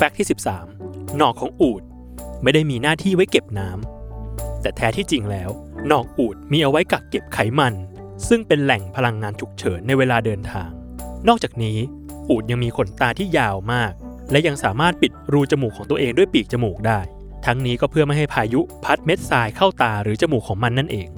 แฟกต์ที่ 13 หนอกของอูดไม่ได้มีหน้าที่ไว้เก็บน้ำแต่แท้ที่จริงแล้ว หนอกอูดมีเอาไว้กักเก็บไขมัน ซึ่งเป็นแหล่งพลังงานฉุกเฉินในเวลาเดินทาง นอกจากนี้อูดยังมีขนตาที่ยาวมาก และยังสามารถปิดรูจมูกของตัวเองด้วยปีกจมูกได้ ทั้งนี้ก็เพื่อไม่ให้พายุพัดเม็ดทรายเข้าตาหรือจมูกของมันนั่นเอง